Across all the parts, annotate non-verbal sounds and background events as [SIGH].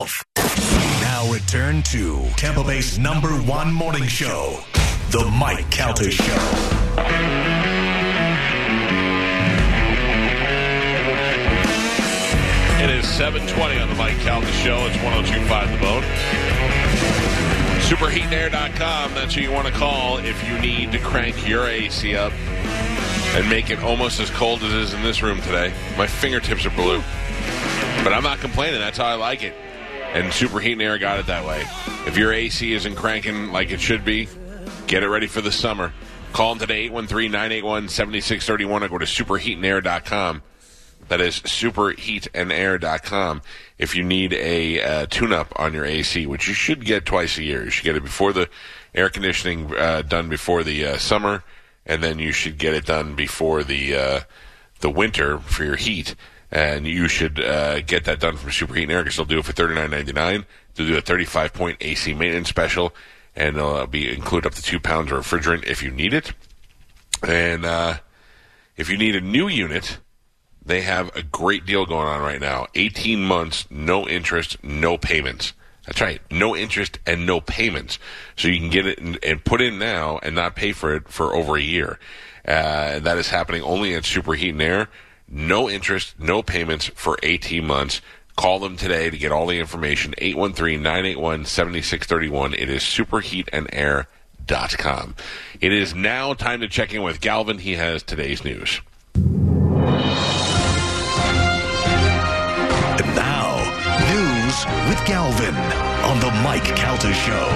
Now return to Tampa Bay's number one morning show, The Mike Calta Show. It is 720 on the Mike Calta Show. It's 1025 The Bone. Superheatair.com. That's who you want to call if you need to crank your AC up and make it almost as cold as it is in this room today. My fingertips are blue. But I'm not complaining. That's how I like it. And Superheat and Air got it that way. If your AC isn't cranking like it should be, get it ready for the summer. Call them today, 813-981-7631 or go to superheatandair.com. That is superheatandair.com. If you need a uh, tune-up on your AC, which you should get twice a year. You should get it before the air conditioning uh, done before the uh, summer, and then you should get it done before the uh, the winter for your heat. And you should uh, get that done from Superheat and Air because they'll do it for thirty nine ninety nine. They'll do a thirty five point AC maintenance special, and they'll be include up to two pounds of refrigerant if you need it. And uh, if you need a new unit, they have a great deal going on right now. 18 months, no interest, no payments. That's right. No interest and no payments. So you can get it and, and put in now and not pay for it for over a year. Uh, that is happening only at Superheat and Air. No interest, no payments for 18 months. Call them today to get all the information. 813-981-7631. It is superheatandair.com. It is now time to check in with Galvin. He has today's news. And now, news with Galvin on The Mike Calta Show.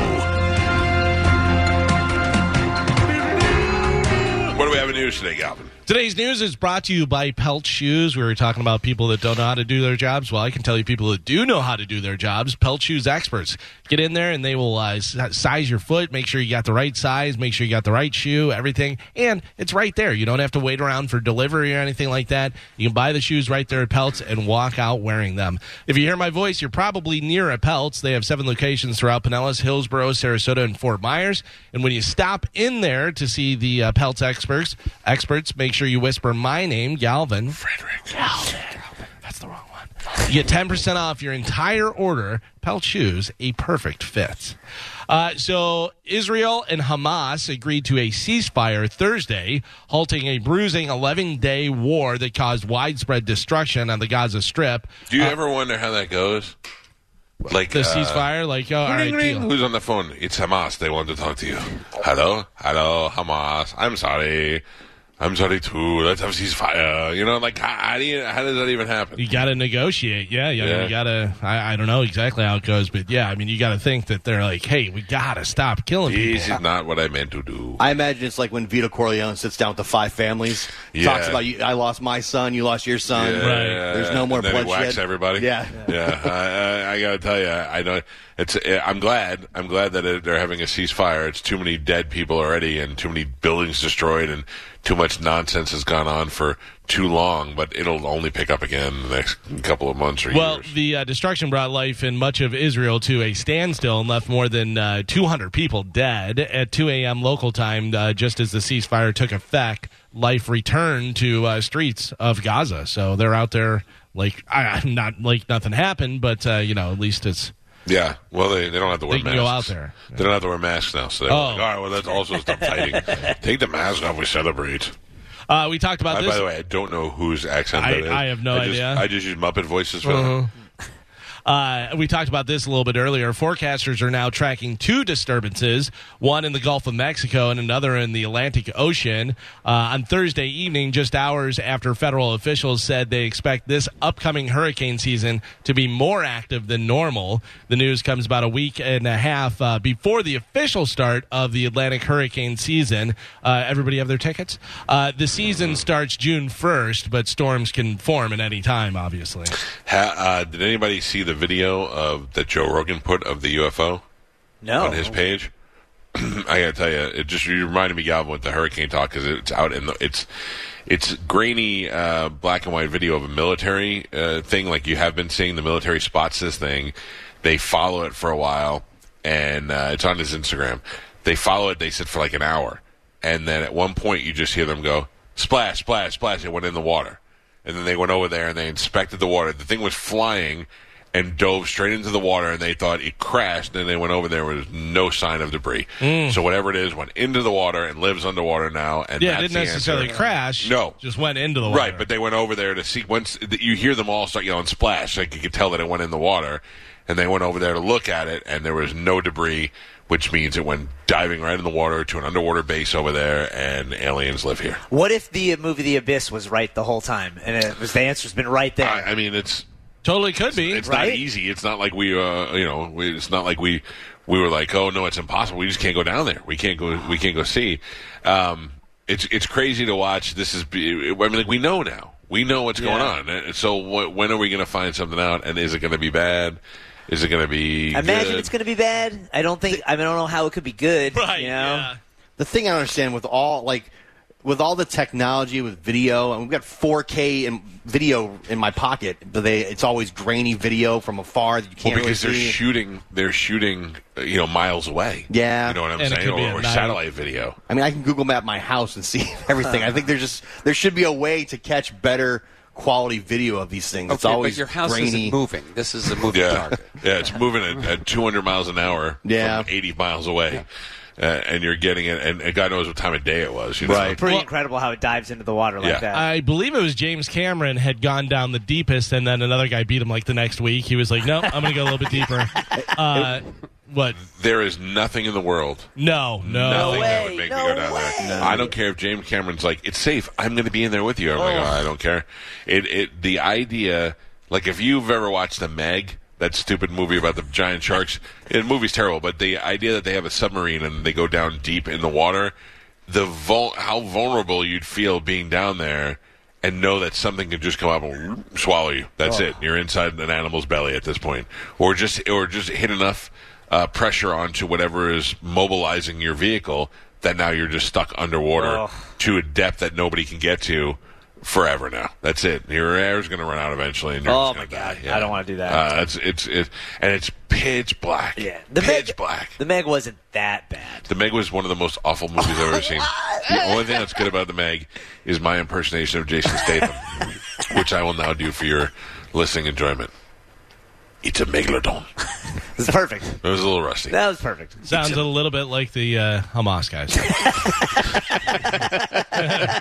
What do we have in news today, Galvin? Today's news is brought to you by Pelt Shoes. We were talking about people that don't know how to do their jobs. Well, I can tell you people that do know how to do their jobs. Pelt Shoes experts. Get in there and they will uh, size your foot, make sure you got the right size, make sure you got the right shoe, everything. And it's right there. You don't have to wait around for delivery or anything like that. You can buy the shoes right there at Pelts and walk out wearing them. If you hear my voice, you're probably near a Pelts. They have seven locations throughout Pinellas, Hillsborough, Sarasota, and Fort Myers. And when you stop in there to see the uh, Pelts experts, experts, make you whisper my name, Galvin. Frederick. Galvin. That's the wrong one. You get 10% off your entire order. Pelt shoes, a perfect fit. Uh, so, Israel and Hamas agreed to a ceasefire Thursday, halting a bruising 11 day war that caused widespread destruction on the Gaza Strip. Do you ever wonder how that goes? Like The uh, ceasefire, like, oh, all right, ring, ring. Who's on the phone? It's Hamas. They want to talk to you. Hello, hello, Hamas. I'm sorry. I'm sorry too. Let's have ceasefire. You know, like how, how do you, how does that even happen? You got to negotiate. Yeah, yeah. Yeah. You got to, I, I don't know exactly how it goes, but yeah, I mean, you got to think that they're like, hey, we got to stop killing people. This is not what I meant to do. I imagine it's like when Vito Corleone sits down with the five families, Yeah. talks about you, I lost my son, you lost your son. Yeah, Right. There's no more and then he bloodshed. whacks everybody. Yeah. yeah. I, I, I got to tell you, I know it's. I'm glad. I'm glad that it, they're having a ceasefire. It's too many dead people already, and too many buildings destroyed, and too much nonsense has gone on for too long. But it'll only pick up again in the next couple of months or Well, years. the uh, destruction brought life in much of Israel to a standstill and left more than uh, 200 people dead. At 2 a.m. local time, uh, just as the ceasefire took effect, life returned to uh, streets of Gaza. So they're out there like I, I'm not like nothing happened, but uh, you know at least it's Yeah, well, they, they don't have to wear They can masks. go out there. They don't have to wear masks now, so they're Oh. like, all right, well, let's also [LAUGHS] stop fighting. Take the mask off, we celebrate. uh, we talked about I, this. by the way, I don't know whose accent I- that is. I have no just, idea. Uh-huh. I just use Muppet voices for them. Uh, we talked about this a little bit earlier. Forecasters are now tracking two disturbances, one in the Gulf of Mexico and another in the Atlantic Ocean. Uh, on Thursday evening, just hours after federal officials said they expect this upcoming hurricane season to be more active than normal. The news comes about a week and a half uh, before the official start of the Atlantic hurricane season. Uh, everybody have their tickets? Uh, the season starts June 1st, but storms can form at any time, obviously. Ha, uh, did anybody see the video of that Joe Rogan put of the UFO No. on his page? [CLEARS THROAT] I gotta tell you, it just you reminded me, Galvin, with the hurricane talk because it's out in the it's it's grainy uh, black and white video of a military uh, thing, like you have been seeing. The military spots this thing, they follow it for a while, and uh, it's on his Instagram. They follow it. They sit for like an hour, and then at one point you just hear them go splash, splash, splash. It went in the water, and then they went over there and they inspected the water. The thing was flying. And dove straight into the water, and they thought it crashed. And they went over there, was no sign of debris. Mm. So whatever it is went into the water and lives underwater now. And Yeah, it didn't the necessarily answer. crash. No. just went into the water. Right, but they went over there to see. Once you hear them all start yelling "splash," like you could tell that it went in the water, and they went over there to look at it, and there was no debris, which means it went diving right in the water to an underwater base over there, and aliens live here. What if the movie The Abyss was right the whole time, and it was the answer's been right there? I, I mean, it's totally could be. it's Right? not easy. It's not like we, uh, you know, we, it's not like we we were like, oh no, it's impossible. We just can't go down there. We can't go. We can't go see. Um, it's it's crazy to watch. This is. be- I mean, like we know now. We know what's going on. So wh- when are we going to find something out? And is it going to be bad? Is it going to be? I imagine good? it's going to be bad. I don't think. I, mean, I don't know how it could be good. right. You know? Yeah. the thing I don't understand with all like with all the technology with video, and we've got 4K and video in my pocket, but they it's always grainy video from afar that you can't well, because really they're see. shooting, they're shooting, uh, you know, miles away. Yeah. you know what I'm And saying, or, or satellite video. I mean, I can Google Map my house and see [LAUGHS] everything. I think there's just there should be a way to catch better quality video of these things. it's always but your house grainy. isn't moving. This is a moving Yeah, target. yeah, it's moving at, at 200 miles an hour Yeah. from 80 miles away, uh, and you're getting it, and, and God knows what time of day it was. You know? Right. Pretty Well- incredible how it dives into the water like Yeah. that. I believe it was James Cameron had gone down the deepest, and then another guy beat him like the next week. He was like, "No, I'm going to go a little bit deeper." [LAUGHS] Uh, what? There is nothing in the world, No, no. nothing that way, would make no me go down there. I don't care if James Cameron's like, it's safe. I'm going to be in there with you. I'm like, oh, I don't care. It, it, the idea, like, if you've ever watched the Meg. That stupid movie about the giant sharks. The movie's terrible, but the idea that they have a submarine and they go down deep in the water, the vul- how vulnerable you'd feel being down there and know that something could just come up and swallow you. That's it. You're inside an animal's belly at this point, or just or just hit enough uh, pressure onto whatever is mobilizing your vehicle that now you're just stuck underwater Ugh. to a depth that nobody can get to forever. Now that's it. Your air is going to run out eventually, and you're Oh, my going to die. God. I don't wanna do that. Uh, it's it's it, and it's pitch black. yeah, the pitch Meg, black. The Meg wasn't that bad. The Meg was one of the most awful movies I've ever seen. [LAUGHS] The only thing that's good about The Meg is my impersonation of Jason Statham, [LAUGHS] which I will now do for your listening enjoyment. It's a megalodon. [LAUGHS] It's perfect. It was a little rusty. That was perfect. Sounds a little bit like the uh, Hamas guys.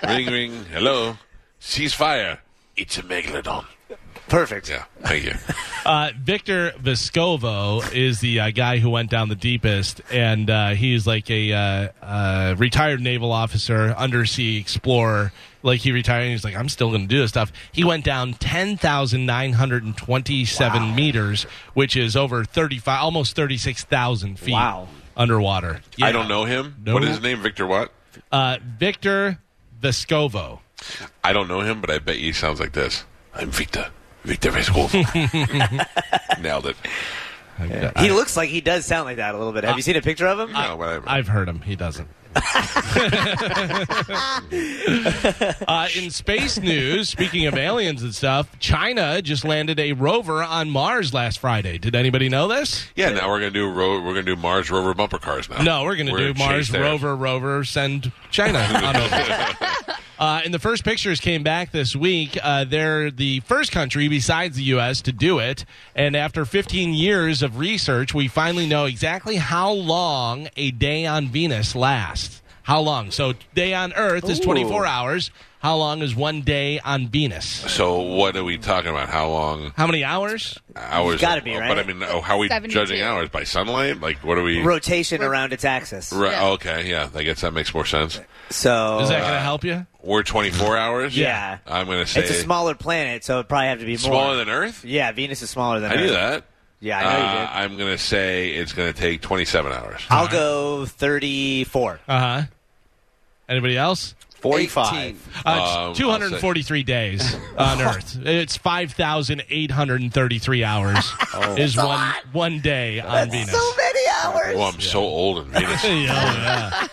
ring, ring. Hello. Ceasefire. It's a megalodon. Perfect. Yeah. Thank you. [LAUGHS] Uh, Victor Vescovo is the uh, guy who went down the deepest, and uh, he's like a uh, uh, retired naval officer, undersea explorer. Like he retired, and he's like, I'm still going to do this stuff. He went down ten thousand nine hundred and twenty-seven meters, which is over thirty-five, almost thirty-six thousand feet Wow. underwater. I don't know him. No. What is his name? Victor what? Uh, Victor Vescovo. I don't know him, but I bet he sounds like this. I'm Victor. Victor Vescovo. [LAUGHS] Nailed it. He looks like he does sound like that a little bit. Have you seen a picture of him? No, whatever. I've heard him. He doesn't. Uh, in space news, speaking of aliens and stuff, China just landed a rover on Mars last Friday. Did anybody know this? yeah, now we're gonna do ro- we're gonna do Mars rover bumper cars now. No, we're going to do gonna Mars rover, rover, send China on over. [LAUGHS] Uh, and the first pictures came back this week. Uh, they're the first country besides the U.S. to do it. And after 15 years of research, we finally know exactly how long a day on Venus lasts. How long? So, day on Earth is 24 hours. How long is one day on Venus? So what are we talking about? How long How many hours? hours? gotta be, right. But? I mean, oh, how are we 72. judging hours by sunlight? Like, what are we? Rotation around its axis. Right, Yeah. Okay, yeah, I guess that makes more sense. So Is that going to help you? We're 24 hours. yeah, I'm going to say it's a smaller planet, so it probably have to be more. smaller than Earth. Yeah, Venus is smaller than I Earth. knew that. Yeah, I know Uh, you did. I'm going to say it's going to take 27 hours. I'll go thirty-four. Uh huh. Anybody else? 45. Uh, Um, 243 days on [LAUGHS] Earth. It's 5,833 hours. is one one day on Venus. So many hours. Oh, I'm so old in Venus. [LAUGHS] Yeah,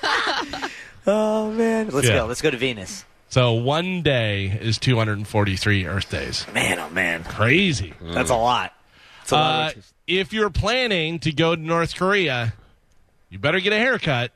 yeah. [LAUGHS] Oh man, let's Yeah. go. Let's go to Venus. So one day is 243 Earth days. Man, oh man, Crazy. that's a lot. It's a lot. Uh, of if you're planning to go to North Korea, you better get a haircut.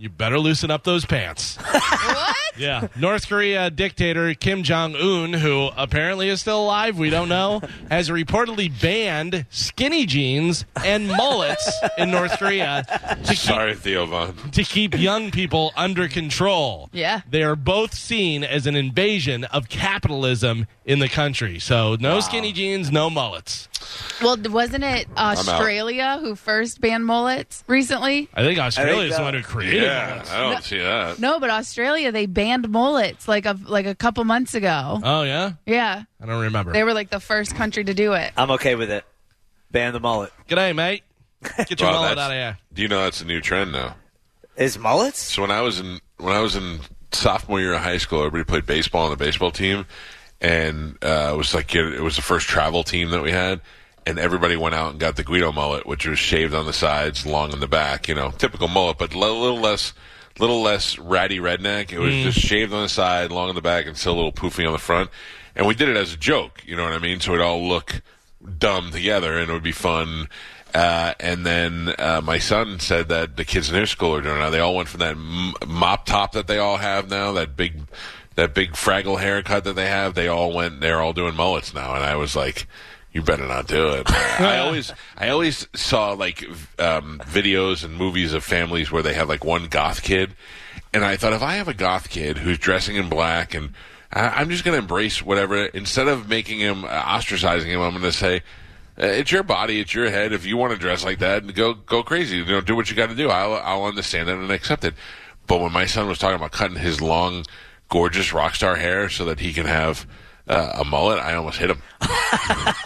You better loosen up those pants. [LAUGHS] What? Yeah. North Korea dictator Kim Jong un, who apparently is still alive, we don't know, has reportedly banned skinny jeans and mullets in North Korea to keep, Sorry, Theo Von. to keep young people under control. Yeah. They are both seen as an invasion of capitalism in the country. So no skinny jeans, no mullets. Well, wasn't it Australia who first banned mullets recently? I think Australia is the one who created Yeah, mullets. I don't see that. No, but Australia they banned mullets like a like a couple months ago. Oh, yeah? Yeah, I don't remember. they were like the first country to do it. I'm okay with it. Ban the mullet. G'day, mate. Get your Well, mullet that's- out of here. Do you know that's a new trend now? Is mullets? So when I was in when I was in sophomore year of high school, everybody played baseball on the baseball team, and uh, it was like it was the first travel team that we had, and everybody went out and got the Guido mullet, which was shaved on the sides, long in the back. You know, typical mullet, but a little less. Little less ratty redneck. It was just shaved on the side, long in the back, and still a little poofy on the front. And we did it as a joke, you know what I mean? So we'd all look dumb together, and it would be fun. Uh, and then uh, my son said that the kids in their school are doing it now. They all went from that m- mop top that they all have now, that big, that big Fraggle haircut that they have. They all went. They're all doing mullets now, and I was like. You better not do it. [LAUGHS] I always, I always saw like um, videos and movies of families where they had like one goth kid, and I thought if I have a goth kid who's dressing in black and I, I'm just going to embrace whatever instead of making him uh, ostracizing him, I'm going to say, uh, it's your body, it's your head. If you want to dress like that, go go crazy. You know, do what you got to do. I'll I'll understand it and accept it. But when my son was talking about cutting his long, gorgeous rock star hair so that he can have uh, a mullet, I almost hit him. [LAUGHS]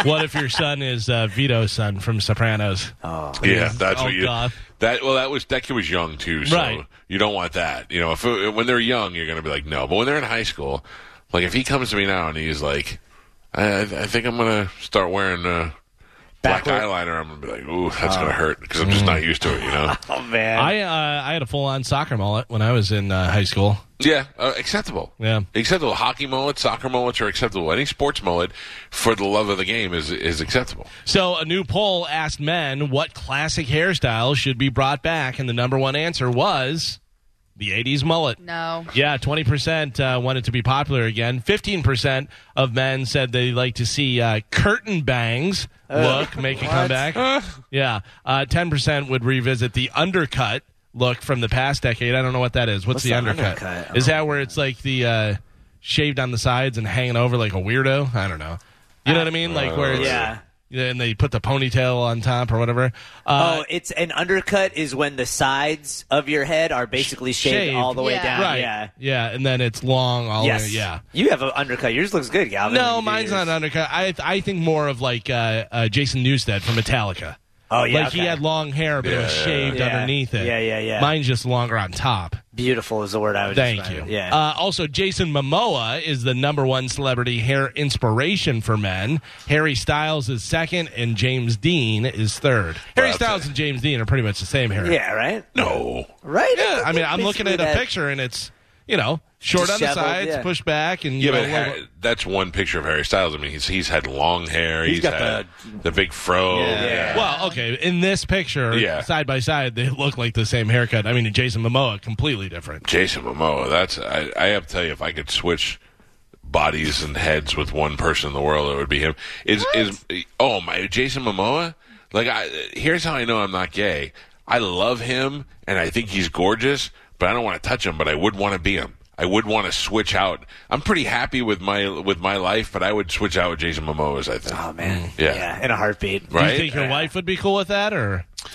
What if your son is uh, Vito's son from Sopranos? Oh, Yeah, that's Oh, what you. God. That well, that was that kid was young too, so Right. you don't want that. You know, if it, when they're young, you're going to be like, no. But when they're in high school, like if he comes to me now and he's like, I, I think I'm going to start wearing uh, black Backward. eyeliner, I'm going to be like, ooh, that's going to hurt because I'm just not used to it. You know? [LAUGHS] Oh man. I uh, I had a full on soccer mullet when I was in uh, high school. yeah, uh, acceptable. Yeah. acceptable. Hockey mullets, soccer mullets are acceptable. Any sports mullet, for the love of the game, is is acceptable. So a new poll asked men what classic hairstyles should be brought back, and the number one answer was the '80s mullet. No. Yeah, 20% uh, want it to be popular again. 15% of men said they like to see uh, curtain bangs look make a comeback. yeah. Uh, 10% would revisit the undercut look from the past decade. I don't know what that is. What's, What's the the undercut? undercut? Is that where it's like the uh, shaved on the sides and hanging over like a weirdo? I don't know. You know what I mean? Like where it's, Yeah. Yeah, and they put the ponytail on top or whatever. Uh, oh, it's an undercut is when the sides of your head are basically shaved, Shaved. all the way down. right. Yeah. Yeah, and then it's long all Yes. the way. Yeah. You have an undercut. Yours looks good, Galvin. No, mine's yours. not undercut. I I think more of like uh, uh, Jason Newsted from Metallica. Oh yeah. like he had long hair, but it was Yeah, yeah, shaved yeah. underneath it. Yeah, yeah, yeah. Mine's just longer on top. Beautiful is the word I would. Say. Thank describe you. Yeah. Uh, also, Jason Momoa is the number one celebrity hair inspiration for men. Harry Styles is second, and James Dean is third. Harry Well, Styles and James Dean are pretty much the same hair. yeah. Right. No, Right. Yeah, I mean, I'm looking at a that- picture, and it's you know short on the sides, yeah. pushed back, and Yeah, you know, but Har- that's one picture of Harry Styles. I mean, he's he's had long hair. He's, got had the, big fro. Yeah. Well, okay. In this picture, Yeah. side by side, they look like the same haircut. I mean, Jason Momoa, completely different. Jason Momoa. That's I, I have to tell you, if I could switch bodies and heads with one person in the world, it would be him. Is is oh my Jason Momoa? Like, I, here's how I know I'm not gay. I love him, and I think he's gorgeous, but I don't want to touch him. But I would want to be him. I would want to switch out. I'm pretty happy with my with my life, but I would switch out with Jason Momoa's. I think. Oh man. Yeah. yeah In a heartbeat. Do you think your wife would be cool with that, or [LAUGHS]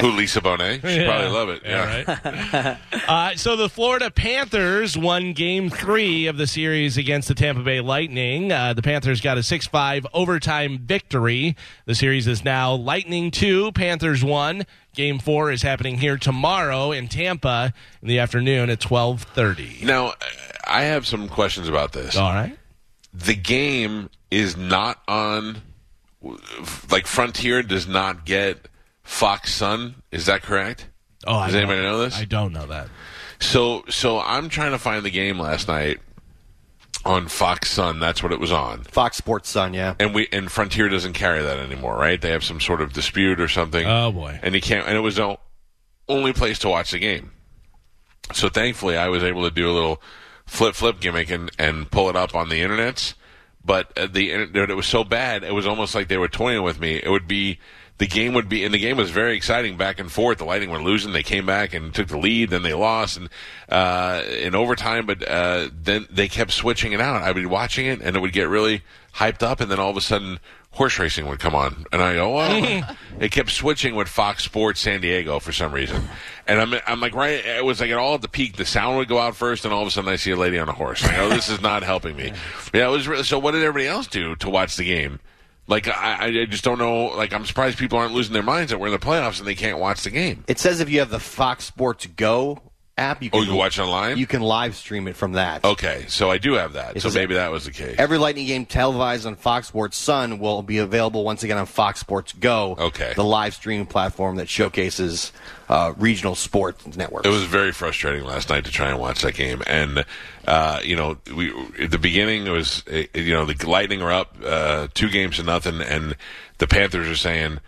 Who Lisa Bonet? She'd Yeah. probably love it. Yeah. right? [LAUGHS] uh, so the Florida Panthers won Game Three of the series against the Tampa Bay Lightning. Uh, the Panthers got a six-five overtime victory. The series is now Lightning two, Panthers one. Game Four is happening here tomorrow in Tampa in the afternoon at twelve thirty. Now, I have some questions about this. All right. the game is not on like Frontier does not get Fox Sun. Is that correct? Oh, Does don't- anybody know this? I don't know that. So so I'm trying to find the game last night on Fox Sun. That's what it was on. Fox Sports Sun, yeah. And we and Frontier doesn't carry that anymore, right? They have some sort of dispute or something. Oh, boy. And he can't and it was the only place to watch the game. So thankfully, I was able to do a little flip flip gimmick and, and pull it up on the internet. But uh, the it was so bad, it was almost like they were toying with me. It would be the game would be, and the game was very exciting back and forth. The Lightning were losing, they came back and took the lead, then they lost, and uh, in overtime. But uh, then they kept switching it out. I'd be watching it, and it would get really hyped up, and then all of a sudden horse racing would come on, and I go, "Oh!" [LAUGHS] it kept switching with Fox Sports San Diego for some reason, and I'm, I'm like, right, it was like at all at the peak. The sound would go out first, and all of a sudden I see a lady on a horse. I go, "This is not helping me." [LAUGHS] Yeah, it was. Really, so what did everybody else do to watch the game? Like I, I just don't know. Like I'm surprised people aren't losing their minds that we're in the playoffs and they can't watch the game. It says if you have the Fox Sports Go app, you Oh, can, you can watch online. You can live stream it from that. Okay, so I do have that. It so maybe that was the case. Every Lightning game televised on Fox Sports Sun will be available once again on Fox Sports Go. Okay. The live streaming platform that showcases uh, regional sports networks. It was very frustrating last night to try and watch that game, and uh, you know, we at the beginning it was you know the Lightning are up uh, two games to nothing, and the Panthers are saying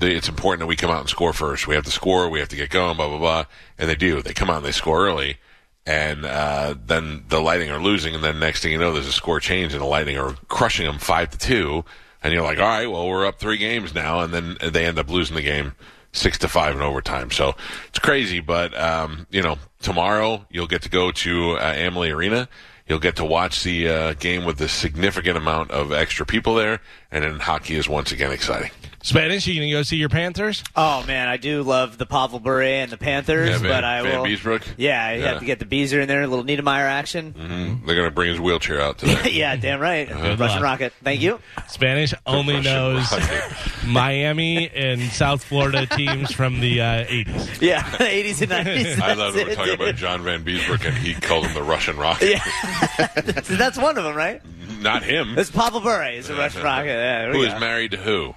it's important that we come out and score first. We have to score. We have to get going. Blah blah blah, and they do. They come out and they score early. And uh, then the Lightning are losing, and then next thing you know, there's a score change, and the Lightning are crushing them five to two. And you're like, all right, well, we're up three games now, and then they end up losing the game six to five in overtime. So it's crazy, but um, you know, tomorrow you'll get to go to uh, Amalie Arena. You'll get to watch the uh, game with a significant amount of extra people there, and then hockey is once again exciting. Spanish, you going to go see your Panthers? Oh man, I do love the Pavel Bure and the Panthers, Yeah, Van- but I Van will. Beesbrook? Yeah, you Yeah. have to get the Beezer in there, a little Niedermayer action. hmm They're going to bring his wheelchair out today. [LAUGHS] yeah, damn right. Good Russian rocket. Thank you. Spanish only knows rocket. [LAUGHS] Miami and South Florida teams from the uh, 80s. Yeah, [LAUGHS] 80s and 90s. I love that we're talking about. John Vanbiesbrouck, and he called him the Russian rocket. Yeah, that's, that's one of them, right? Not him. It's Pavel Bure. He's a Russian rocket. Yeah, there we Who is married to who?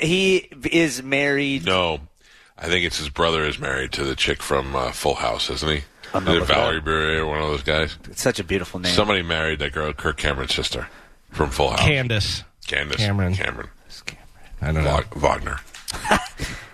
He is married. No, I think it's his brother is married to the chick from uh, Full House, isn't he? Is it Valeri Bure or one of those guys? It's such a beautiful name. Somebody married that girl, Kirk Cameron's sister, from Full House. Candace. Candace Cameron. Cameron. I don't know. Wagner. [LAUGHS]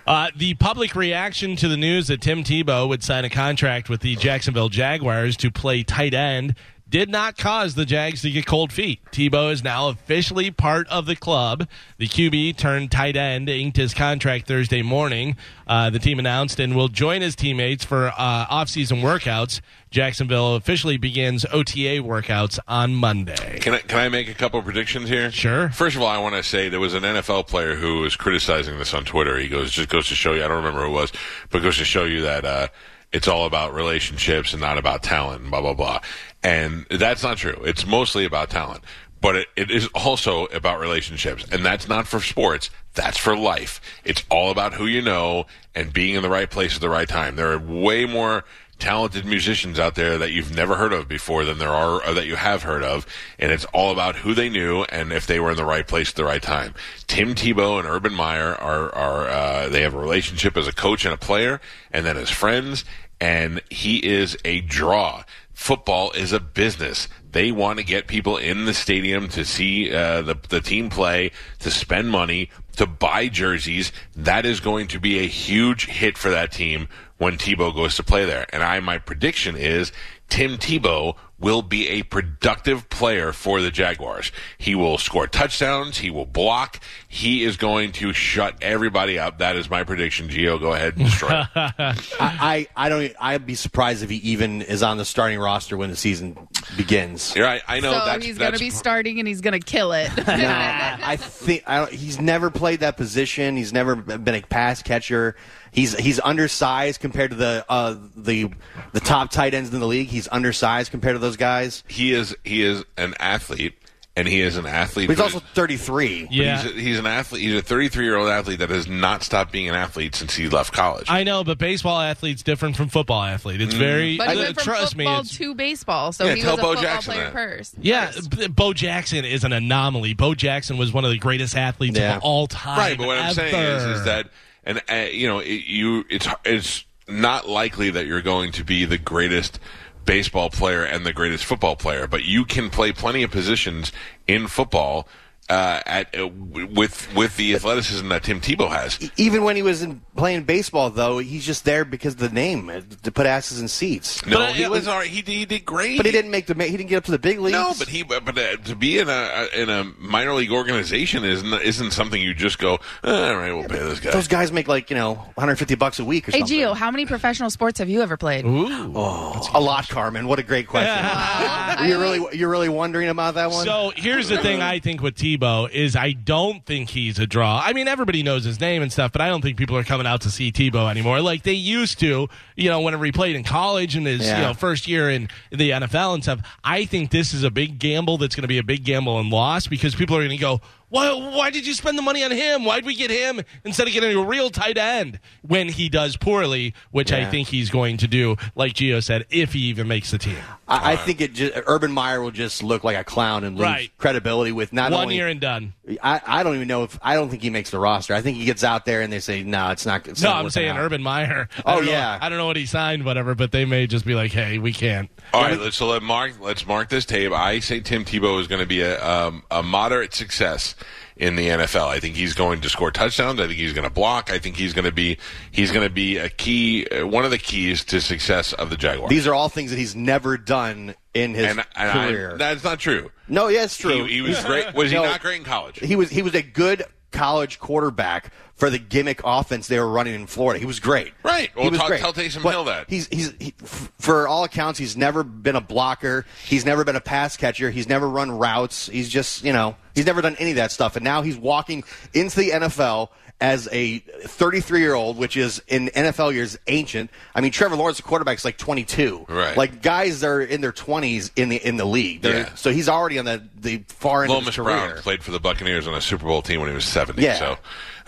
Uh, the public reaction to the news that Tim Tebow would sign a contract with the Jacksonville Jaguars to play tight end did not cause the Jags to get cold feet. Tebow is now officially part of the club. The QB turned tight end inked his contract Thursday morning. Uh, the team announced and will join his teammates for uh, offseason workouts. Jacksonville officially begins OTA workouts on Monday. Can I, can I make a couple of predictions here? Sure. First of all, I want to say there was an NFL player who was criticizing this on Twitter. He goes, just goes to show you, I don't remember who it was, but goes to show you that uh, it's all about relationships and not about talent and blah, blah, blah. And that's not true. It's mostly about talent. But it, it is also about relationships. And that's not for sports. That's for life. It's all about who you know and being in the right place at the right time. There are way more talented musicians out there that you've never heard of before than there are or that you have heard of, and it's all about who they knew and if they were in the right place at the right time. Tim Tebow and Urban Meyer are are uh, they have a relationship as a coach and a player, and then as friends, and he is a draw. Football is a business. They want to get people in the stadium to see uh, the the team play, to spend money, to buy jerseys. That is going to be a huge hit for that team when Tebow goes to play there. And I, my prediction is Tim Tebow will be a productive player for the Jaguars. He will score touchdowns. He will block. He is going to shut everybody up. That is my prediction. Gio, go ahead and destroy. it. [LAUGHS] I, I, I don't. I'd be surprised if he even is on the starting roster when the season begins. You're right. I know so that's he's going to that's be starting and he's going to kill it. [LAUGHS] Nah, I think I he's never played that position. He's never been a pass catcher. He's he's undersized compared to the uh, the the top tight ends in the league. He's undersized compared to those guys. he is he is an athlete, and he is an athlete. But he's who- also 33. Yeah. he's, a, he's an athlete. He's a 33 year old athlete that has not stopped being an athlete since he left college. I know, but baseball athlete's different from football athlete. It's very but he uh, went from trust me. football It's, to baseball, so Yeah, he tell was a Bo football Jackson player that. first. yeah, first. Bo Jackson is an anomaly. Bo Jackson was one of the greatest athletes Yeah. of all time. Right, but what I'm saying is, is that, and uh, you know, it, you, it's it's not likely that you're going to be the greatest baseball player and the greatest football player, but you can play plenty of positions in football. Uh, at uh, with with the athleticism that Tim Tebow has. Even when he was in playing baseball, though, he's just there because of the name uh, to put asses in seats. No, But, uh, he was was- all right. He, he did great. But he didn't make the. He didn't get up to the big leagues. No, but he but uh, to be in a in a minor league organization isn't isn't something you just go. "Eh, all right, we'll pay this guy. those guys make like you know 150 bucks a week or Hey, something. Gio, how many professional sports have you ever played? Ooh, a lot, Carmen. What a great question. [LAUGHS] you're really you're really wondering about that one. So here's the thing I think with Tebow is I don't think he's a draw. I mean, everybody knows his name and stuff, but I don't think people are coming out to see Tebow anymore like they used to. You know, whenever he played in college and his Yeah. you know first year in the NFL and stuff. I think this is a big gamble that's going to be a big gamble and loss because people are going to go. Why, why did you spend the money on him? Why'd we get him instead of getting a real tight end when he does poorly, which I think he's going to do, like Gio said, if he even makes the team. I, I think it just, Urban Meyer will just look like a clown and lose Right. credibility with not One only. year and done. I, I don't even know if I don't think he makes the roster. I think he gets out there and they say no, it's not. It's No, not I'm saying out." Urban Meyer. Oh, don't know- yeah. I don't know what he signed, whatever, but they may just be like, "Hey, we can't." All right, let's, so let mark. Let's mark this tape. I say Tim Tebow is going to be a, um, a moderate success in the NFL. I think he's going to score touchdowns. I think he's going to block. I think he's going to be he's going to be a key, uh, one of the keys to success of the Jaguars. These are all things that he's never done in his and, and I- career. that's not true. no, yeah, it's true. He, he was great. [LAUGHS] Was he not great in college? He was he was a good college quarterback for the gimmick offense they were running in Florida. He was great. Right. He was tell- great. tell Taysom But Hill that. He's he's he, for all accounts he's never been a blocker. He's never been a pass catcher. He's never run routes. He's just, you know, he's never done any of that stuff and now he's walking into the NFL as a 33 year old, which is in NFL years ancient. I mean, Trevor Lawrence, the quarterback, is like 22. Right. Like guys are in their 20s in the in the league. They're- Yeah. So he's already on the the far end of Lomas his Brown played for the Buccaneers on a Super Bowl team when he was 70. Yeah. So,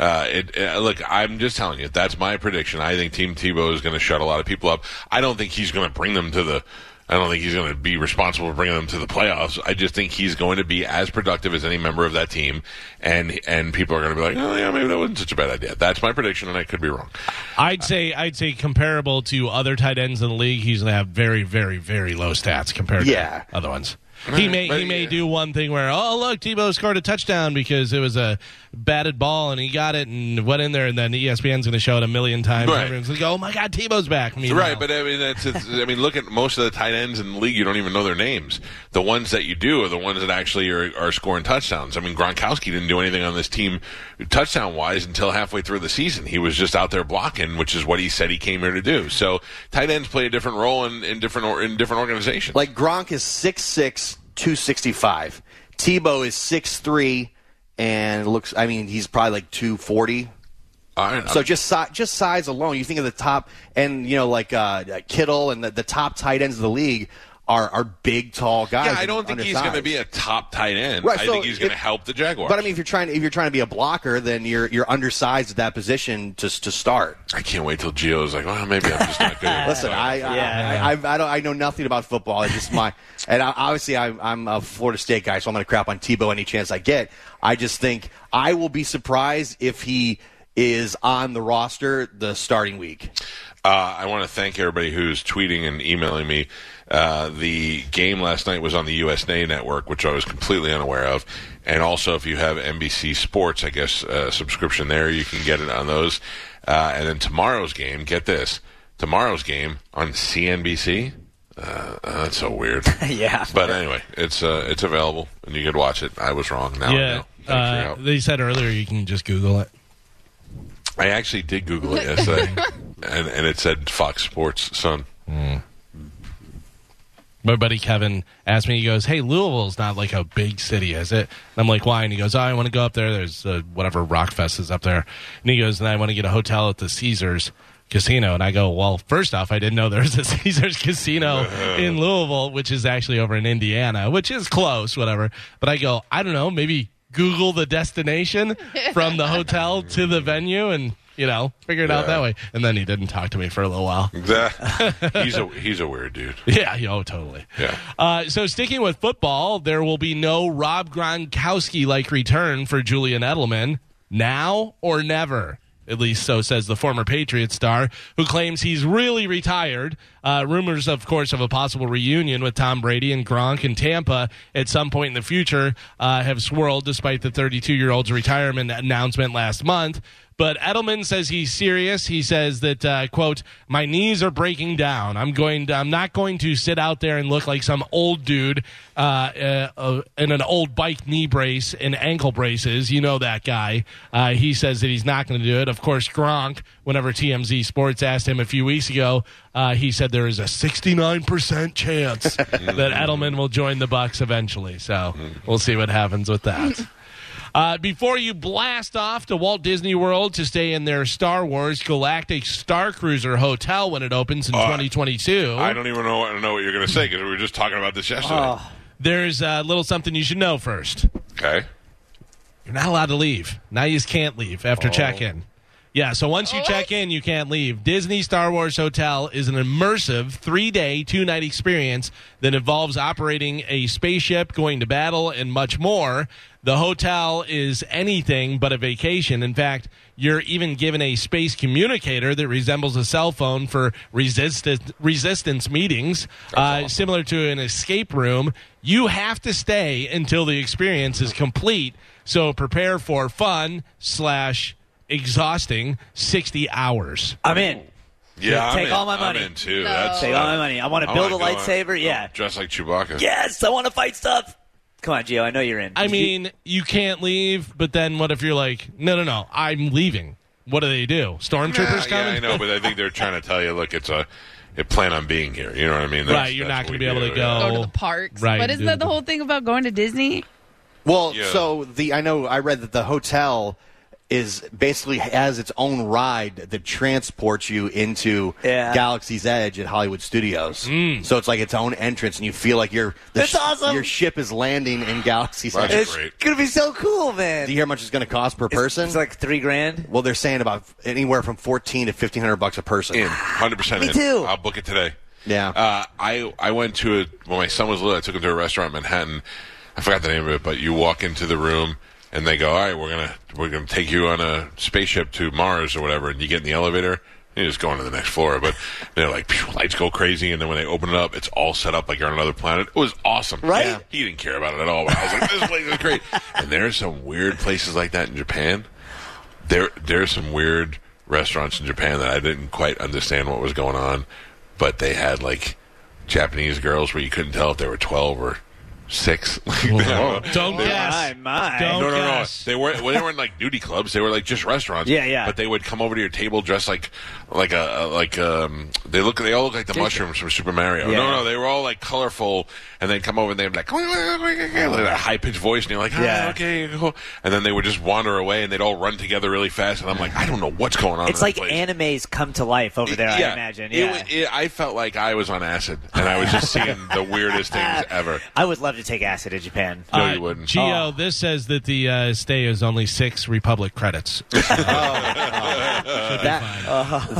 uh, it, uh, look, I'm just telling you, that's my prediction. I think Tim Tebow is going to shut a lot of people up. I don't think he's going to bring them to the. I don't think he's going to be responsible for bringing them to the playoffs. I just think he's going to be as productive as any member of that team, and and people are going to be like, oh yeah, maybe that wasn't such a bad idea. That's my prediction, and I could be wrong. I'd say I'd say comparable to other tight ends in the league, he's going to have very, very, very low stats compared Yeah. to other ones. He may but he may yeah. do one thing where oh look Tebow scored a touchdown because it was a batted ball and he got it and went in there and then ESPN's going to show it a million times. Right. Everyone's going to go oh my god Tebow's back. Meanwhile- Right, but I mean, that's. It's, I mean, look at most of the tight ends in the league. You don't even know their names. The ones that you do are the ones that actually are, are scoring touchdowns. I mean, Gronkowski didn't do anything on this team touchdown wise until halfway through the season. He was just out there blocking, which is what he said he came here to do. So tight ends play a different role in, in different or, in different organizations. Like Gronk is 6'6", 265. Tebow is 6'3", and looks. I mean, he's probably like two forty. I don't know. So just si- just size alone, you think of the top, and you know, like uh, Kittle and the, the top tight ends of the league are are big, tall guys. yeah, I don't think he's going to be a top tight end. Right, I so think he's going to help the Jaguars. But I mean, if you're trying if you're trying to be a blocker, then you're you're undersized at that position to to start. I can't wait till Gio's like, well, maybe I'm just not good. [LAUGHS] at Listen, I I, Yeah. I, I, I don't I know nothing about football. It's just my [LAUGHS] and I, obviously I, I'm a Florida State guy, so I'm going to crap on Tebow any chance I get. I just think I will be surprised if he is on the roster the starting week. Uh, I want to thank everybody who's tweeting and emailing me. Uh, the game last night was on the USA Network, which I was completely unaware of. And also, if you have NBC Sports, I guess, uh, subscription there, you can get it on those. Uh, and then tomorrow's game, get this tomorrow's game on CNBC. Uh, uh, that's so weird. [LAUGHS] yeah. But anyway, it's uh, it's available, and you could watch it. I was wrong. Now I know. Thanks for your Uh, they said earlier you can just Google it. I actually did Google it [LAUGHS] yesterday, [LAUGHS] and, and it said Fox Sports Sun. My buddy Kevin asked me, he goes, Hey, Louisville's not like a big city, is it? And I'm like, Why? And he goes, Oh, I want to go up there. There's uh, whatever Rockfest is up there. And he goes, And I want to get a hotel at the Caesars Casino. And I go, Well, first off, I didn't know there's a [LAUGHS] Caesars Casino in Louisville, which is actually over in Indiana, which is close, whatever. But I go, I don't know, maybe Google the destination from the hotel to the venue and, you know, figure it out that way. And then he didn't talk to me for a little while. [LAUGHS] [LAUGHS] he's a he's a weird dude. Yeah, yeah, oh, totally. Yeah. Uh, so sticking with football, there will be no Rob Gronkowski like return for Julian Edelman now or never. At least so says the former Patriot star, who claims he's really retired. Uh, rumors, of course, of a possible reunion with Tom Brady and Gronk in Tampa at some point in the future uh, have swirled, despite the 32 year old's retirement announcement last month. But Edelman says he's serious. He says that uh, quote, "My knees are breaking down. I'm going. To, I'm not going to sit out there and look like some old dude uh, uh, in an old bike knee brace and ankle braces. You know that guy. Uh, he says that he's not going to do it. Of course, Gronk. Whenever TMZ Sports asked him a few weeks ago, uh, he said there is a 69 percent chance [LAUGHS] that Edelman will join the Bucs eventually. So we'll see what happens with that. Uh, before you blast off to Walt Disney World to stay in their Star Wars Galactic Star Cruiser hotel when it opens in Uh, 2022, I don't even know what, know what you're going to say because we were just talking about this yesterday. Oh. there's a little something you should know first. Okay. You're not allowed to leave. Now you just can't leave after Oh. check in. Yeah, so once you check in, you can't leave. Disney Star Wars Hotel is an immersive three day, two night experience that involves operating a spaceship, going to battle, and much more. The hotel is anything but a vacation. In fact, you're even given a space communicator that resembles a cell phone for resistance, resistance meetings, uh, similar to an escape room. You have to stay until the experience is complete. So prepare for fun slash exhausting 60 hours. I'm in. Yeah, I'm Take in. all my money. I'm money. in too. No. That's Take all my money. I want to build a lightsaber. on- Yeah. Dress like Chewbacca. Yes, I want to fight stuff. Come on, Gio. I know you're in. I mean, you can't leave, but then what if you're like, no, no, no, I'm leaving? What do they do? Stormtroopers yeah, coming? I know, [LAUGHS] but I think they're trying to tell you, look, it's a. It plan on being here. You know what I mean? That's, Right, you're not gonna be able do, to yeah. go. Go to the parks. Right, But isn't that the the- whole thing about going to Disney? Well, Yeah. so the I know I read that the hotel is basically has its own ride that transports you into Yeah. Galaxy's Edge at Hollywood Studios. Mm. So it's like its own entrance, and you feel like your the That's awesome. Your ship is landing in Galaxy's Edge. it's great. gonna be so cool, man. Do you hear how much it's going to cost per It's- person? It's like three grand. well, they're saying about anywhere from fourteen to fifteen hundred bucks a person. In hundred percent. Me in. too. I'll book it today. Yeah. Uh, I I went to a when my son was little. I took him to a restaurant in Manhattan. I forgot the name of it, but you walk into the room and they go, "All right, we're gonna we're gonna take you on a spaceship to Mars or whatever." And you get in the elevator. And you just go on to the next floor, but [LAUGHS] they're like phew, lights go crazy, and then when they open it up, it's all set up like you're on another planet. It was awesome, Right? Yeah. He didn't care about it at all. But I was like, "This place is great." [LAUGHS] And there are some weird places like that in Japan there there are some weird restaurants in Japan that I didn't quite understand what was going on, but they had like Japanese girls where you couldn't tell if they were twelve or six. Like, [LAUGHS] I don't oh, know. They- guess. My, my. Don't No, no, no. guess. They were well, they weren't like nudie clubs. They were like just restaurants. Yeah, yeah. But they would come over to your table dressed like like a like um. They look. They all look like the mushrooms from Super Mario. Yeah. No, no. They were all like colorful, and they'd come over and they'd be like, like a high pitched voice, and you're like, ah, Yeah. okay, cool. And then they would just wander away, and they'd all run together really fast, and I'm like, I don't know what's going on. It's in like place. animes come to life over there. I imagine. Yeah. wa- it- I felt like I was on acid, and I was just [LAUGHS] seeing the weirdest things [LAUGHS] ever. I would love to take acid in Japan. No, Uh, you wouldn't. Gio, Oh. this says that the uh, stay is only six Republic credits. [LAUGHS] That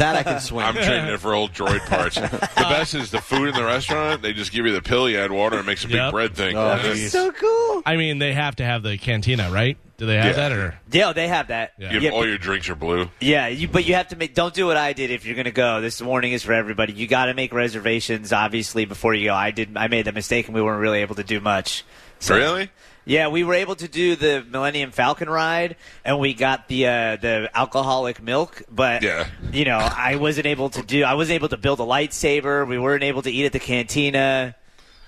that I can swing. I'm trading it for old droid parts. The best is the food in the restaurant. They just give you the pill, you add water, and it makes a big Yep. bread thing. Oh, And geez. so cool. I mean, they have to have the cantina, right? Do they have Yeah. that or? Yeah, they have that. Yeah. you have- Yeah, all but- your drinks are blue. Yeah, you, but you have to make. Don't do what I did if you're going to go. This warning is for everybody. You got to make reservations, obviously, before you go. I did. I made that mistake, and we weren't really able to do much. So- Really? Yeah, we were able to do the Millennium Falcon ride, and we got the uh, the alcoholic milk. But Yeah. you know, I wasn't able to do. I wasn't able to build a lightsaber. We weren't able to eat at the cantina.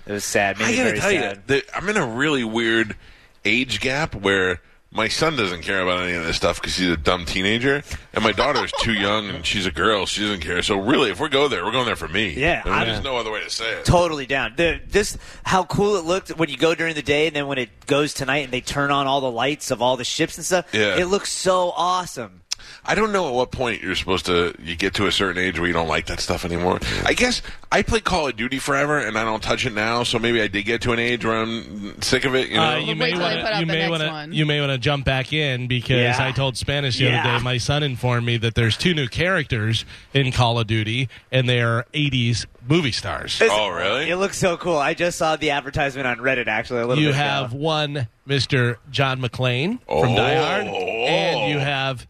It was sad. Made I gotta tell sad. you, that I'm in a really weird age gap where my son doesn't care about any of this stuff because he's a dumb teenager, and my daughter's too [LAUGHS] young and she's a girl. She doesn't care. So really, if we go there, we're going there for me. Yeah, I mean, there's no other way to say it. Totally down. The, this how cool it looked when you go during the day, and then when it goes tonight, and they turn on all the lights of all the ships and stuff. Yeah. it looks so awesome. I don't know at what point you're supposed to you get to a certain age where you don't like that stuff anymore. I guess I play Call of Duty forever and I don't touch it now, so maybe I did get to an age where I'm sick of it. You know, Uh, you Wait may till they want put out to. You may want to. You may want to jump back in because Yeah. I told Spanish the Yeah. other day. My son informed me that there's two new characters in Call of Duty, and they are '80s movie stars. Oh, really? It looks so cool. I just saw the advertisement on Reddit actually a little You bit ago. have one, Mr. John McClane from Oh. Die Hard, and you have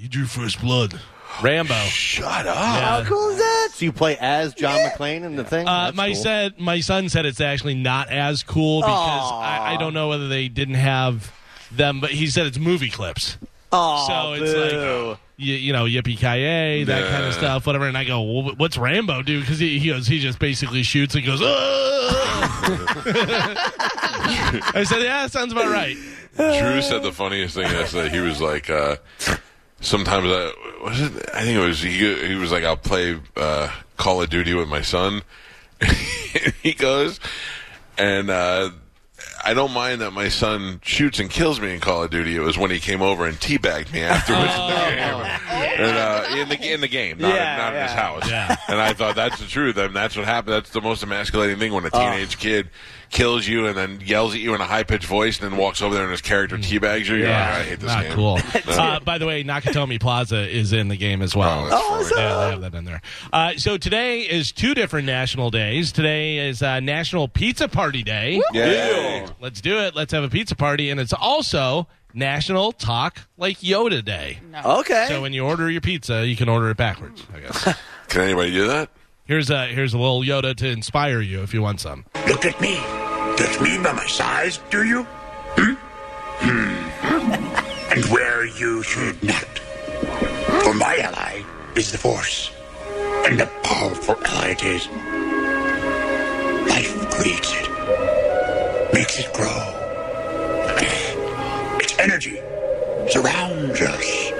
He drew first blood. Rambo. Shut up. How cool is that? So you play as John McClane in the thing? Uh, That's my cool. said my son said it's actually not as cool because I, I don't know whether they didn't have them, but he said it's movie clips. Oh, so it's boo. like you, you know yippee ki yay that kind of stuff, whatever. And I go, well, what's Rambo do? Because he, he goes, he just basically shoots and goes. [LAUGHS] I said, yeah, that sounds about right. Drew said the funniest thing yesterday. He was like, uh, sometimes I was it. I think it was he. He was like, I'll play uh, Call of Duty with my son. [LAUGHS] he goes, and uh, I don't mind that my son shoots and kills me in Call of Duty. It was when he came over and teabagged me afterwards in the game, and, uh, in the in the game, not, Yeah, not in his house. Yeah. And I thought that's the truth. I mean, that's what happened. That's the most emasculating thing when a teenage kid kills you and then yells at you in a high pitched voice and then walks over there and his character teabags you. You're like, I hate this not game. cool. [LAUGHS] uh, by the way, Nakatomi Plaza is in the game as well. Oh, that's Yeah, they have that in there. Uh, so today is two different national days. Today is uh, National Pizza Party Day. Yay. Let's do it. Let's have a pizza party, and it's also National Talk Like Yoda Day. Okay. So when you order your pizza, you can order it backwards. I guess. [LAUGHS] Can anybody do that? here's a here's a little Yoda to inspire you if you want some. Look at me. Judge me by my size, do you? Hmm? Hmm. and where you should not. For my ally is the Force. And a powerful ally it is. Life creates it. Makes it grow. Its energy surrounds us.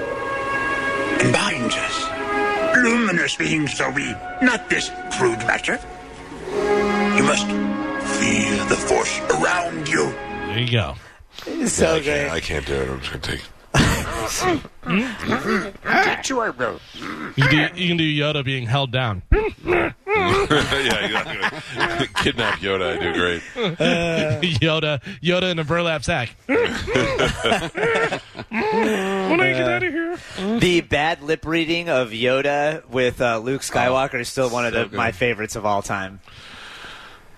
And binds us. Luminous beings are we, not this crude matter. You must feel the force around you. There you go. so I can't, I can't do it. I'm just going to take. [LAUGHS] You can do, you can do Yoda being held down. [LAUGHS] [LAUGHS] yeah, exactly. [LAUGHS] Kidnap Yoda. I do great. [LAUGHS] Yoda Yoda in a burlap sack. when I get out of here. The bad lip reading of Yoda with uh, Luke Skywalker is still one of the, my favorites of all time.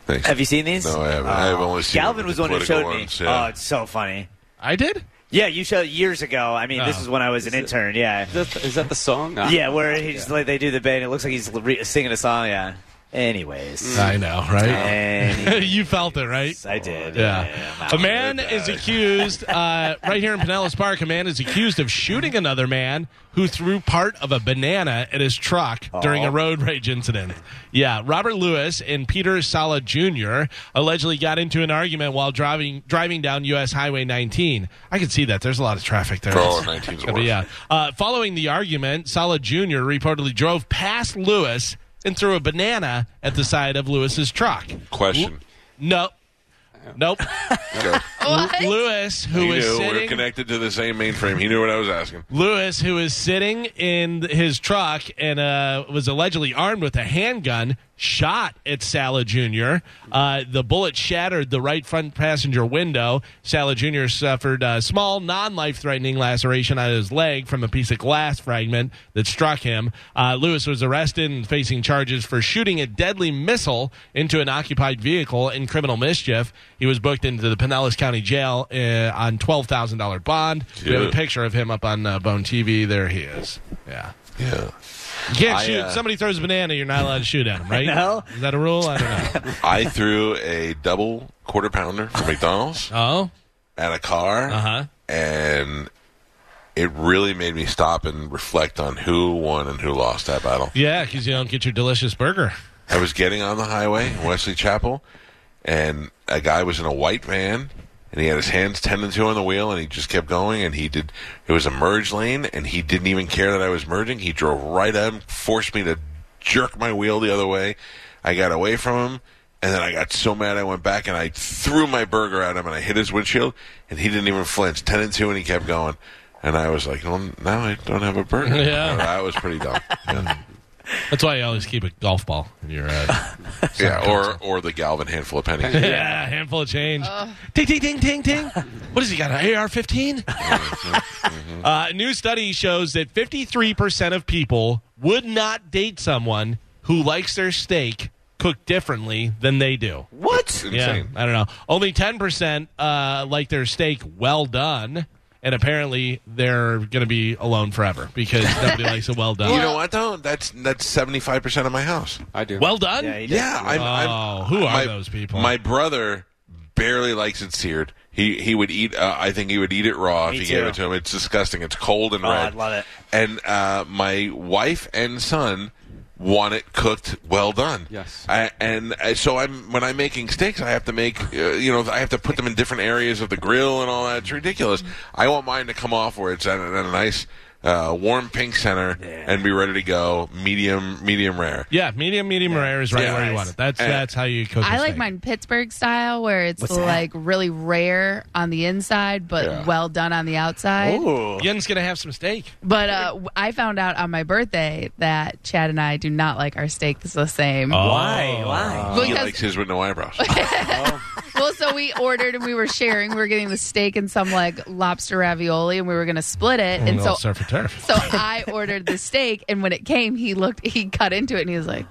Thanks. Have you seen these? No, I haven't. I have only seen Galvin was the one who political showed me. yeah. Oh, it's so funny. I did. Yeah, you showed years ago. I mean, this Oh. is when I was an intern. Yeah, Is that, is that the song? Ah. yeah, where he's like they do the band. It looks like he's re- singing a song. Yeah. Anyways, I know, right? Anyways, [LAUGHS] you felt it, right? I did. Yeah. A man is accused, uh, [LAUGHS] right here in Pinellas Park, a man is accused of shooting another man who threw part of a banana at his truck during a road rage incident. Yeah. Robert Lewis and Peter Sala Jr. allegedly got into an argument while driving driving down U.S. Highway 19. I can see that. There's a lot of traffic there. Oh, 19's But yeah. Uh, following the argument, Sala Jr. reportedly drove past Lewis and threw a banana at the side of Lewis's truck. Question. Nope. Nope. [LAUGHS] [LAUGHS] Okay. What? Lewis, who He was knew we're sitting, connected to the same mainframe. He knew what I was asking. Lewis, who was sitting in his truck and uh, was allegedly armed with a handgun, shot at Sala Jr. Uh, the bullet shattered the right front passenger window. Sala Jr. suffered a small, non-life threatening laceration on his leg from a piece of glass fragment that struck him. Uh, Lewis was arrested and facing charges for shooting a deadly missile into an occupied vehicle in criminal mischief. He was booked into the Pinellas County Jail uh, on twelve thousand dollar bond. We have a picture of him up on uh, Bone TV. There he is. Yeah. Yeah. You can't I, shoot. uh, Somebody throws a banana, you're not allowed to shoot at him, right? [LAUGHS] No. Is that a rule? I don't know. [LAUGHS] I threw a double quarter pounder from McDonald's oh? at a car, Uh-huh. and it really made me stop and reflect on who won and who lost that battle. Yeah, because you don't get your delicious burger. I was getting on the highway in Wesley Chapel, and a guy was in a white van, and he had his hands ten and two on the wheel, and he just kept going, and he did. It was a merge lane, and he didn't even care that I was merging. He drove right at him, forced me to jerk my wheel the other way. I got away from him, and then I got so mad I went back and I threw my burger at him, and I hit his windshield, and he didn't even flinch. Ten and two, and he kept going. And I was like, well, now I don't have a burger. [LAUGHS] Yeah. that was pretty dumb. Yeah. [LAUGHS] That's why you always keep a golf ball in your. Uh, [LAUGHS] Yeah, or or the Galvin handful of pennies. [LAUGHS] yeah, handful of change. Ting, ting, ting, ting, ting. What has he got? An AR 15? [LAUGHS] uh, a new study shows that 53% of people would not date someone who likes their steak cooked differently than they do. What? It's Yeah, insane. I don't know. Only 10% uh, like their steak well done, and apparently they're going to be alone forever because [LAUGHS] nobody likes a well done. You know what though? That's that's seventy five percent of my house. I do. well done. Yeah, he does. Yeah, I'm, I'm, Oh, who are my- those people? My brother barely likes it seared. He he would eat. Uh, I think he would eat it raw Me if you gave too. it to him. It's disgusting. It's cold and Oh, red. I love it. And uh, my wife and son want it cooked well done. Yes. I, and uh, so I'm when I'm making steaks, I have to make uh, you know I have to put them in different areas of the grill and all that. It's ridiculous. I want mine to come off where it's at, a- at a nice. Uh, warm pink center and be ready to go. Medium, medium rare. Yeah, medium, medium rare is right Yeah. where you want it. That's And- that's how you cook. I like steak. mine Pittsburgh style, where it's What's that? like really rare on the inside, but Yeah. well done on the outside. Ooh. Yen's gonna have some steak. But uh, w- I found out on my birthday that Chad and I do not like our steak the same. Why? Why? He Because- likes his with no eyebrows. well, [LAUGHS] [LAUGHS] so we ordered and we were sharing. We were getting the steak and some like lobster ravioli, and we were going to split it. And so, surf and turf. so I ordered the steak, and when it came, he looked, he cut into it, and he was like.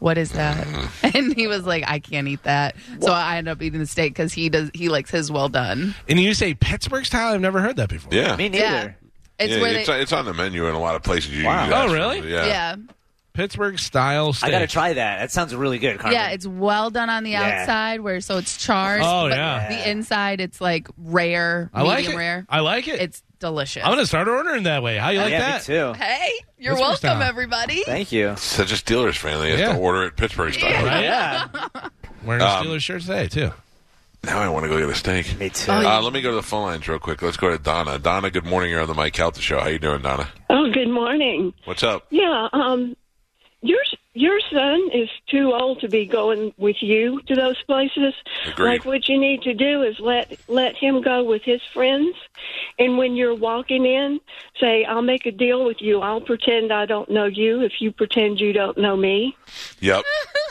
What is that? [LAUGHS] And he was like, "I can't eat that." So I ended up eating the steak because he does. He likes his well done. And you say Pittsburgh style? I've never heard that before. Yeah. Me neither. Yeah, it's yeah, where it's, they. it's on the menu in a lot of places. You, Wow. Oh, really? Yeah. yeah, Pittsburgh style steak. I got to try that. That sounds really good. Carmen. yeah, it's well done on the Yeah. outside, where so it's charred. Oh, but yeah. The inside, it's like rare, I like medium it. rare. I like it. It's delicious. I'm gonna start ordering that way. How you like yeah, that? me too. Hey, you're Pittsburgh welcome, style. everybody. Thank you. Such a Steelers fan. They have Yeah. to order it Pittsburgh style. Right? Yeah, [LAUGHS] Wearing a Um, Steelers shirt today too. Now I want to go get a steak. me too. Oh, Uh, let me go to the phone lines real quick. Let's go to Donna. Donna, good morning. You're on the Mike Calta show. How you doing, Donna? Oh, good morning. What's up? Yeah, um, your your son is too old to be going with you to those places. Agreed. Like what you need to do is let let him go with his friends, and when you're walking in, say, "I'll make a deal with you. I'll pretend I don't know you if you pretend you don't know me." Yep.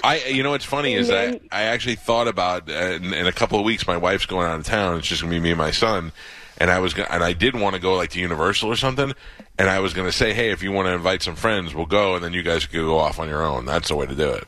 I. You know what's funny is And that then- I actually thought about uh, in, in a couple of weeks. My wife's going out of town. It's just gonna be me and my son. And I was gonna, and I did want to go like to Universal or something. And I was going to say, hey, if you want to invite some friends, we'll go, and then you guys could go off on your own. That's the way to do it.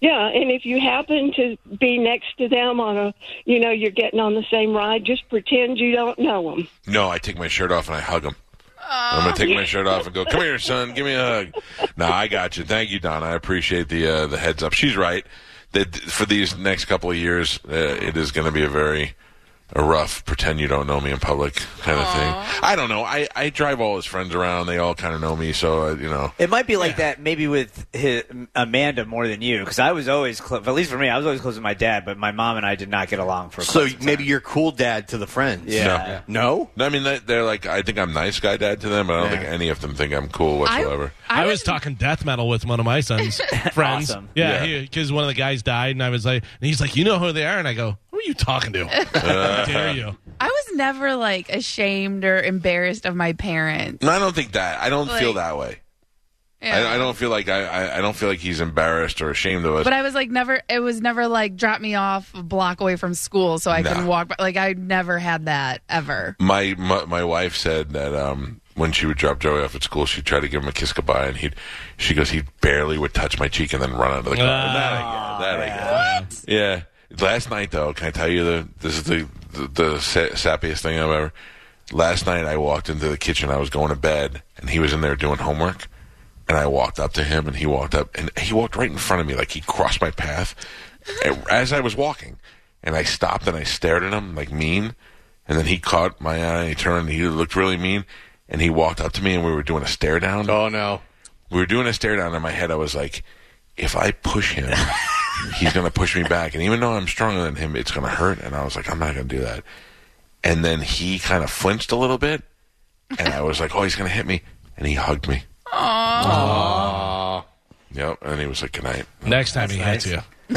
Yeah, and if you happen to be next to them on a, you know, you're getting on the same ride, just pretend you don't know them. No, I take my shirt off and I hug him. I'm gonna take my shirt off and go. Come here, son. Give me a hug. No, I got you. Thank you, Donna. I appreciate the uh, the heads up. She's right. That for these next couple of years, uh, it is going to be a very a rough pretend you don't know me in public kind of thing. I don't know. I, I drive all his friends around. They all kind of know me, so uh, you know. It might be like that maybe with his, Amanda more than you, because I was always close. At least for me, I was always close with my dad, but my mom and I did not get along for. A So maybe time. you're cool dad to the friends. Yeah. No. No, I mean they- they're like I think I'm nice guy dad to them, but I don't Yeah. think any of them think I'm cool whatsoever. I, was talking death metal with one of my son's [LAUGHS] friends. Awesome. Yeah, Yeah. because one of the guys died, and I was like, and he's like, you know who they are, and I go, who are you talking to? [LAUGHS] [LAUGHS] How dare you? I was never like ashamed or embarrassed of my parents. No, I don't think that. I don't feel that way. Yeah. I, I don't feel like I, I I don't feel like he's embarrassed or ashamed of us. But I was like never. It was never like drop me off a block away from school so I Nah. can walk. by. Like I never had that ever. my, my my wife said that um, when she would drop Joey off at school, she'd try to give him a kiss goodbye, and he'd she goes he barely would touch my cheek and then run out of the car. Ah. that I get. That I get. Yeah. Last night though, can I tell you the this is the the, the sappiest thing I've ever. Last night I walked into the kitchen. I was going to bed, and he was in there doing homework. And I walked up to him, and he walked up, and he walked right in front of me, like he crossed my path [LAUGHS] as I was walking. And I stopped and I stared at him like mean. And then he caught my eye. And he turned. And he looked really mean. And he walked up to me, and we were doing a stare down. Oh no. We were doing a stare down. In my head, I was like, if I push him, [LAUGHS] he's going to push me back. And even though I'm stronger than him, it's going to hurt. And I was like, I'm not going to do that. And then he kind of flinched a little bit. And I was like, oh, he's going to hit me. And he hugged me. Aww. Yep. And he was like, good night. Next time he hits you. [LAUGHS]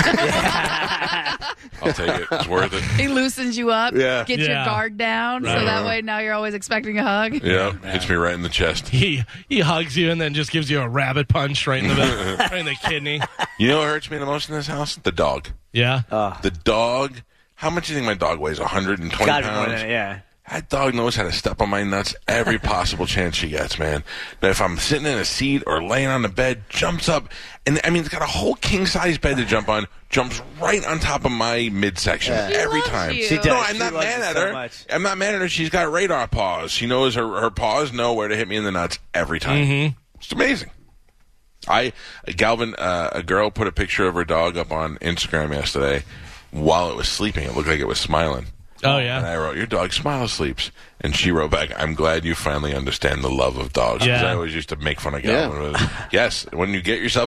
I'll take it. It's worth it. He loosens you up. Yeah. Get your guard down, Right. so that way now you're always expecting a hug. Yeah. Hits me right in the chest. He he hugs you and then just gives you a rabbit punch right in the middle, [LAUGHS] right in the kidney. You know what hurts me the most in this house? The dog. Yeah. The dog. How much do you think my dog weighs? 120 Gotta pounds. yeah. That dog knows how to step on my nuts every [LAUGHS] possible chance she gets, man. Now, if I'm sitting in a seat or laying on the bed, jumps up, and I mean, it's got a whole king size bed to jump on, jumps right on top of my midsection She every loves time. you. She does. No, I'm She not loves mad at so her. much. I'm not mad at her. She's got radar paws. She knows her her paws know where to hit me in the nuts every time. It's amazing. I Galvin, uh, a girl put a picture of her dog up on Instagram yesterday while it was sleeping. It looked like it was smiling. Oh yeah. And yeah. I wrote, "Your dog smiles sleeps," and she wrote back, "I'm glad you finally understand the love of dogs." Because Yeah. I always used to make fun of Galvin. yes, when you get yourself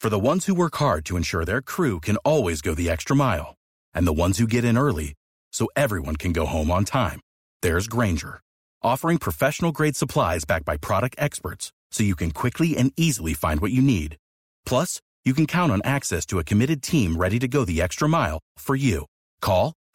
For the ones who work hard to ensure their crew can always go the extra mile, and the ones who get in early so everyone can go home on time, there's Grainger, offering professional grade supplies backed by product experts so you can quickly and easily find what you need. Plus, you can count on access to a committed team ready to go the extra mile for you. Call,